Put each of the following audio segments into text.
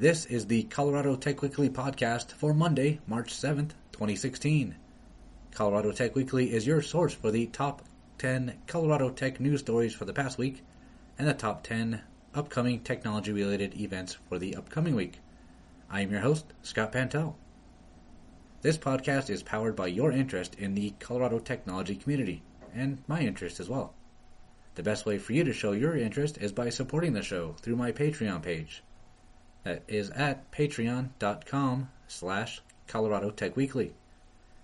This is the Colorado Tech Weekly podcast for Monday, March 7th, 2016. Colorado Tech Weekly is your source for the top 10 Colorado Tech news stories for the past week and the top 10 upcoming technology related events for the upcoming week. I am your host, Scott Pantel. This podcast is powered by your interest in the Colorado technology community and my interest as well. The best way for you to show your interest is by supporting the show through my Patreon page. That is at patreon.com slash Colorado Tech Weekly.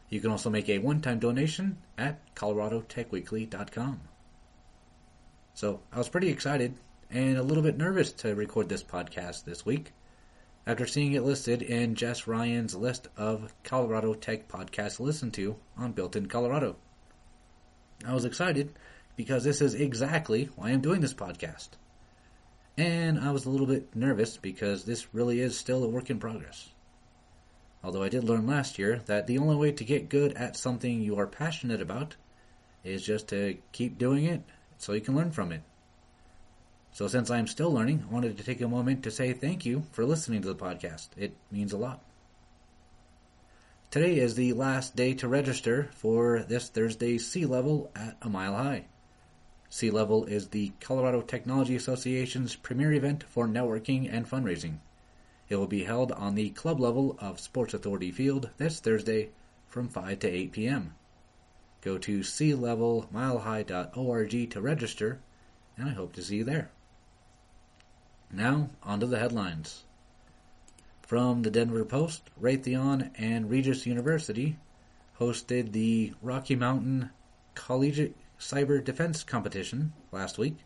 You can also make a one-time donation at coloradotechweekly.com. So I was pretty excited and a little bit nervous to record this podcast this week after seeing it listed in Jess Ryan's list of Colorado Tech podcasts to listen to on Built in Colorado. I was excited because this is exactly why I'm doing this podcast. And I was a little bit nervous because this really is still a work in progress. Although I did learn last year that the only way to get good at something you are passionate about is just to keep doing it so you can learn from it. So since I'm still learning, I wanted to take a moment to say thank you for listening to the podcast. It means a lot. Today is the last day to register for this Thursday's Sea Level at a Mile High. Sea Level is the Colorado Technology Association's premier event for networking and fundraising. It will be held on the club level of Sports Authority Field this Thursday from 5 to 8 p.m. Go to sealevelmilehigh.org to register, and I hope to see you there. Now, on to the headlines. From the Denver Post, Raytheon and Regis University hosted the Rocky Mountain Collegiate Cyber Defense Competition last week.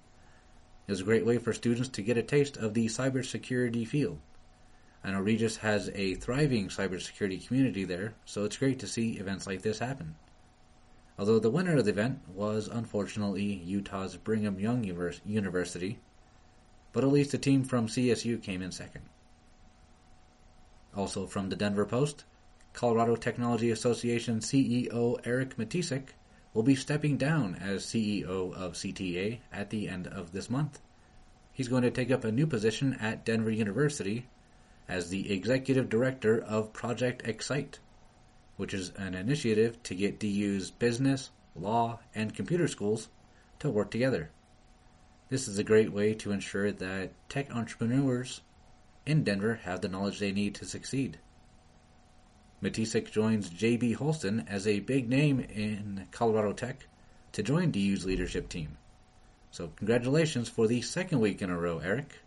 It was a great way for students to get a taste of the cybersecurity field. I know Regis has a thriving cybersecurity community there, so it's great to see events like this happen. Although the winner of the event was unfortunately Utah's Brigham Young University, but at least a team from CSU came in second. Also from the Denver Post, Colorado Technology Association CEO Eric Mitisek will be stepping down as CEO of CTA at the end of this month. He's going to take up a new position at Denver University as the Executive Director of Project X-ITE, which is an initiative to get DU's business, law, and computer schools to work together. This is a great way to ensure that tech entrepreneurs in Denver have the knowledge they need to succeed. Mitisek joins J.B. Holston as a big name in Colorado Tech to join DU's leadership team. So congratulations for the second week in a row, Eric.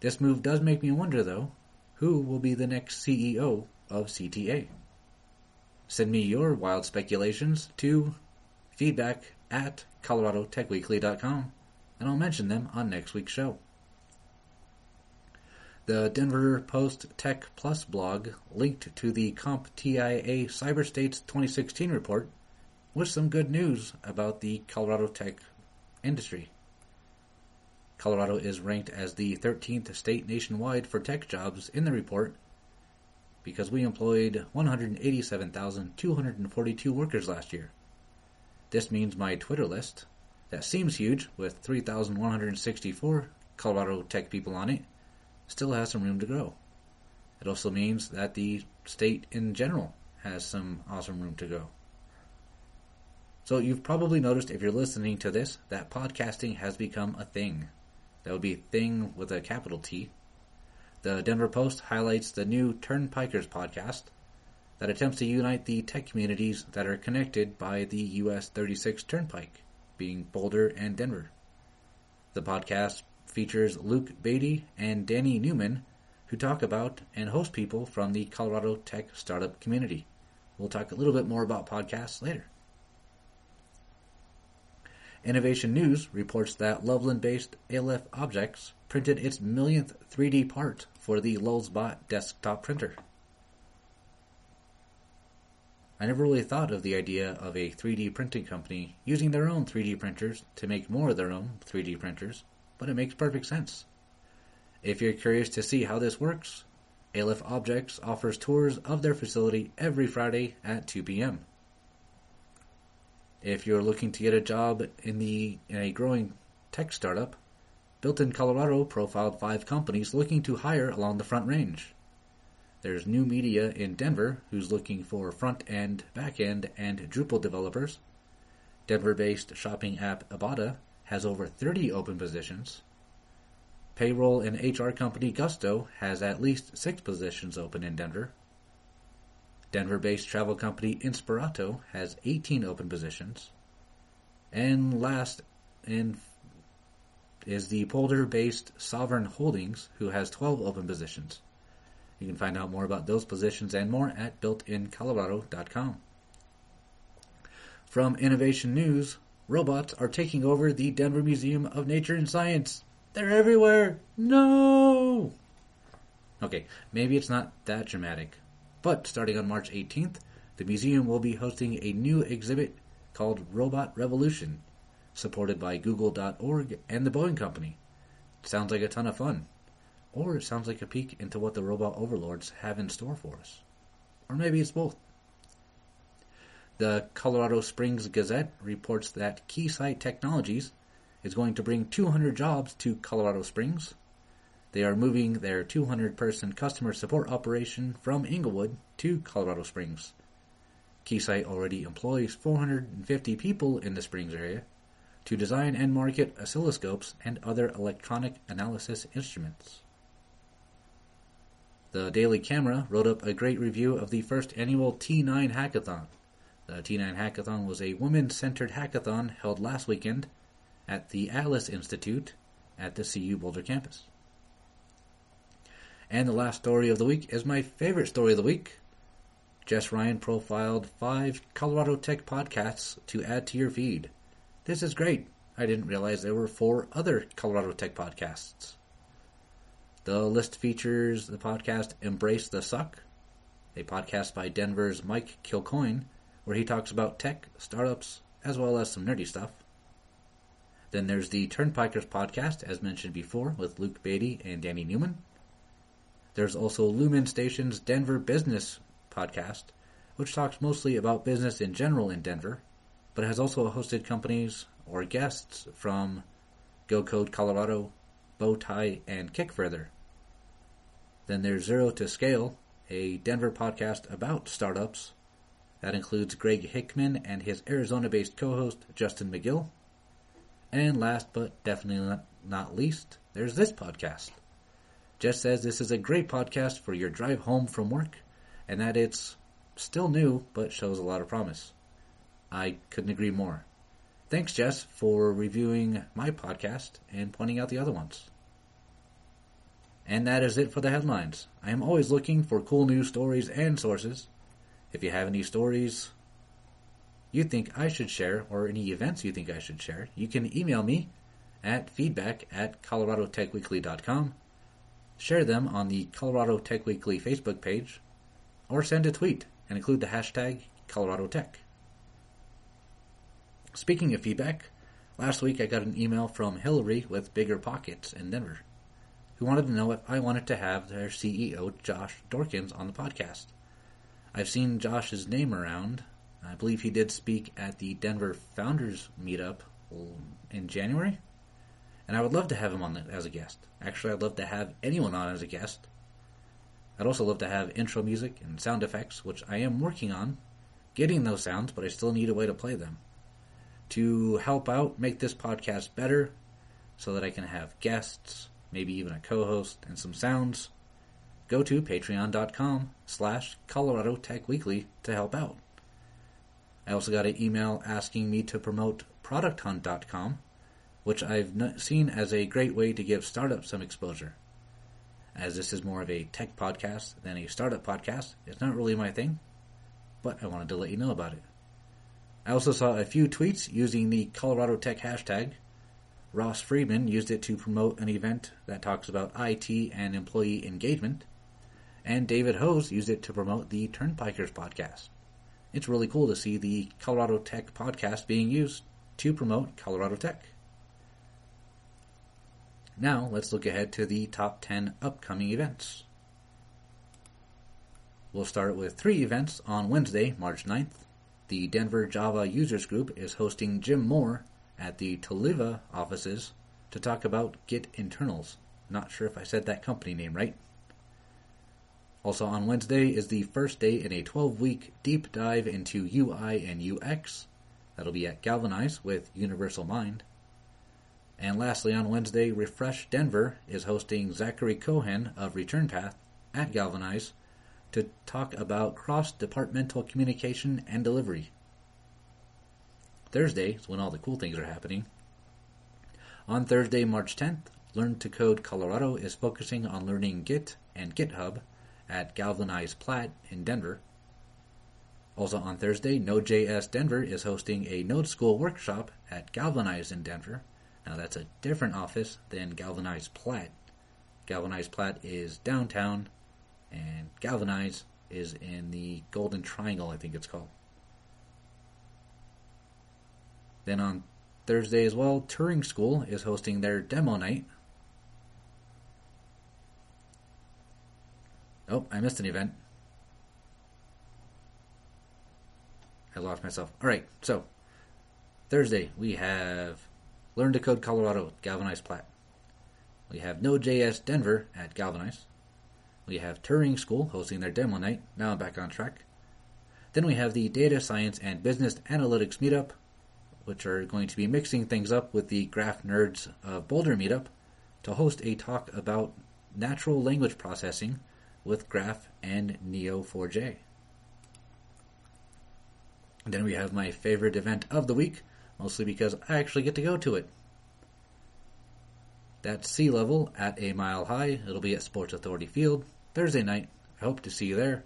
This move does make me wonder, though, who will be the next CEO of CTA? Send me your wild speculations to feedback at coloradotechweekly.com and I'll mention them on next week's show. The Denver Post Tech Plus blog linked to the CompTIA CyberStates 2016 report with some good news about the Colorado tech industry. Colorado is ranked as the 13th state nationwide for tech jobs in the report because we employed 187,242 workers last year. This means my Twitter list, that seems huge with 3,164 Colorado tech people on it, still has some room to grow. It also means that the state in general has some awesome room to go. So you've probably noticed if you're listening to this that podcasting has become a thing. That would be thing with a capital T. The Denver Post highlights the new Turnpikers podcast that attempts to unite the tech communities that are connected by the US 36 Turnpike, being Boulder and Denver. The podcast features Luke Beatty and Danny Newman, who talk about and host people from the Colorado tech startup community. We'll talk a little bit more about podcasts later. Innovation News reports that Loveland based Aleph Objects printed its millionth 3D part for the Lulzbot desktop printer. I never really thought of the idea of a 3D printing company using their own 3D printers to make more of their own 3D printers but it makes perfect sense. If you're curious to see how this works, Aleph Objects offers tours of their facility every Friday at 2 p.m. If you're looking to get a job in the in a growing tech startup, Built in Colorado profiled five companies looking to hire along the Front Range. There's New Media in Denver, who's looking for front end, back end, and Drupal developers. Denver based shopping app Ibotta has over 30 open positions. Payroll and HR company Gusto has at least six positions open in Denver. Denver based travel company Inspirato has 18 open positions. And last in is the Boulder based Sovrn Holdings, who has 12 open positions. You can find out more about those positions and more at builtincolorado.com. From Innovation News, robots are taking over the Denver Museum of Nature and Science. They're everywhere. No! Okay, maybe it's not that dramatic, but starting on March 18th, the museum will be hosting a new exhibit called Robot Revolution, supported by Google.org and the Boeing Company. sounds like a ton of fun. Or it sounds like a peek into what the robot overlords have in store for us. Or maybe it's both. The Colorado Springs Gazette reports that Keysight Technologies is going to bring 200 jobs to Colorado Springs. They are moving their 200 person customer support operation from Englewood to Colorado Springs. Keysight already employs 450 people in the Springs area to design and market oscilloscopes and other electronic analysis instruments. The Daily Camera wrote up a great review of the first annual T9 Hackathon. The T9 Hackathon was a women centered hackathon held last weekend at the Atlas Institute at the CU Boulder campus. And the last story of the week is my favorite story of the week. Jess Ryan profiled five Colorado Tech podcasts to add to your feed. This is great. I didn't realize there were four other Colorado Tech podcasts. The list features the podcast Embrace the Suck, a podcast by Denver's Mike Kilcoyne, where he talks about tech, startups, as well as some nerdy stuff. Then there's the Turnpikers podcast, as mentioned before, with Luke Beatty and Danny Newman. There's also Lumen Station's Denver Business podcast, which talks mostly about business in general in Denver, but has also hosted companies or guests from Go Code Colorado, Bowtie, and Kickfurther. Then there's Zero to Scale, a Denver podcast about startups that includes Greg Hickman and his Arizona based co host Justin McGill. And last but definitely not least, there's this podcast. Jess says this is a great podcast for your drive home from work and that it's still new but shows a lot of promise. I couldn't agree more. Thanks, Jess, for reviewing my podcast and pointing out the other ones. And that is it for the headlines. I am always looking for cool news stories and sources. If you have any stories you think I should share or any events you think I should share, you can email me at feedback at coloradotechweekly.com, share them on the Colorado Tech Weekly Facebook page, or send a tweet and include the hashtag Colorado Tech. Speaking of feedback, last week I got an email from Hillary with Bigger Pockets in Denver, who wanted to know if I wanted to have their CEO, Josh Dorkins, on the podcast. I've seen Josh's name around. I believe he did speak at the Denver Founders Meetup in January. And I would love to have him on as a guest. Actually, I'd love to have anyone on as a guest. I'd also love to have intro music and sound effects, which I am working on getting those sounds, but I still need a way to play them to help out make this podcast better so that I can have guests, maybe even a co-host and some sounds, go to patreon.com slash Colorado Tech Weekly to help out. I also got an email asking me to promote producthunt.com, which I've seen as a great way to give startups some exposure. As this is more of a tech podcast than a startup podcast, it's not really my thing, but I wanted to let you know about it. I also saw a few tweets using the Colorado Tech hashtag. Ross Friedman used it to promote an event that talks about IT and employee engagement. And David Hose used it to promote the Turnpikers podcast. It's really cool to see the Colorado Tech podcast being used to promote Colorado Tech. Now, let's look ahead to the top 10 upcoming events. We'll start with three events on Wednesday, March 9th the Denver Java Users Group is hosting Jim Moore at the Toliva offices to to talk about Git internals. Not sure if I said that company name right. Also on Wednesday is the first day in a 12 week deep dive into UI and UX. That'll be at Galvanize with Universal Mind. And lastly, on Wednesday, Refresh Denver is hosting Zachary Cohen of Return Path at Galvanize to talk about cross departmental communication and delivery. Thursday is when all the cool things are happening. On Thursday, March 10th, Learn to Code Colorado is focusing on learning Git and GitHub at Galvanized Platte in Denver. Also on Thursday, Node.js Denver is hosting a Node School workshop at Galvanized in Denver. Now that's a different office than Galvanized Platte. Galvanized Platte is downtown, and Galvanized is in the Golden Triangle, I think it's called. Then on Thursday as well, Turing School is hosting their demo night Oh, I missed an event. I lost myself. All right, so Thursday we have Learn to Code Colorado, Galvanize Platte. We have Node.js Denver at Galvanize. We have Turing School hosting their demo night. Now I'm back on track. Then we have the Data Science and Business Analytics Meetup, which are going to be mixing things up with the Graph Nerds of Boulder Meetup to host a talk about natural language processing with Graph and Neo4j. then we have my favorite event of the week, mostly because I actually get to go to it. That's sea level at a mile high. It'll be at Sports Authority Field Thursday night. I hope to see you there.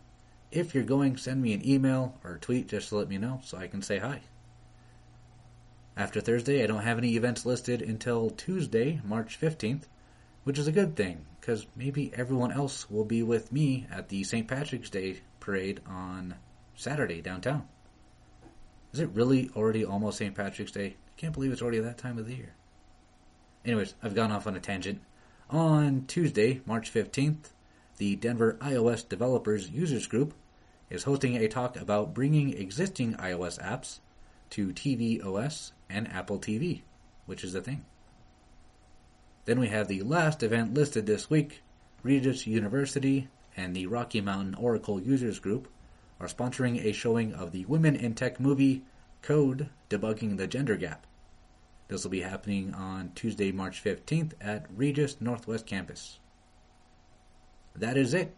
If you're going, send me an email or tweet just to let me know so I can say hi. After Thursday, I don't have any events listed until Tuesday, March 15th, which is a good thing because maybe everyone else will be with me at the St. Patrick's Day parade on Saturday downtown. Is it really already almost St. Patrick's Day? I can't believe it's already that time of the year. Anyways, I've gone off on a tangent. On Tuesday, March 15th, the Denver iOS Developers Users Group is hosting a talk about bringing existing iOS apps to tvOS and Apple TV, which is the thing. Then we have the last event listed this week. Regis University and the Rocky Mountain Oracle Users Group are sponsoring a showing of the Women in Tech movie Code Debugging the Gender Gap. This will be happening on Tuesday, March 15th at Regis Northwest Campus. That is it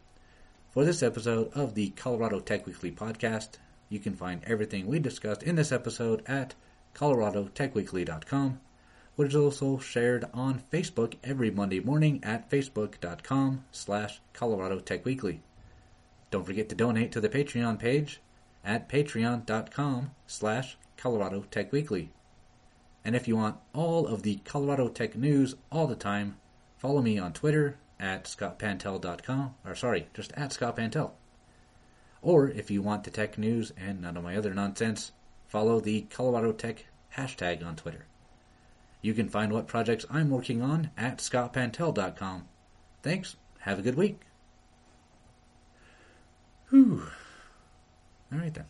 for this episode of the Colorado Tech Weekly podcast. You can find everything we discussed in this episode at coloradotechweekly.com which is also shared on Facebook every Monday morning at facebook.com slash Colorado Tech Weekly. Don't forget to donate to the Patreon page at patreon.com slash Colorado Tech Weekly. And if you want all of the Colorado Tech news all the time, follow me on Twitter at scottpantel.com, or sorry, just at scottpantel. Or if you want the tech news and none of my other nonsense, follow the Colorado Tech hashtag on Twitter. You can find what projects I'm working on at scottpantel.com. Thanks. Have a good week. Whew. All right then.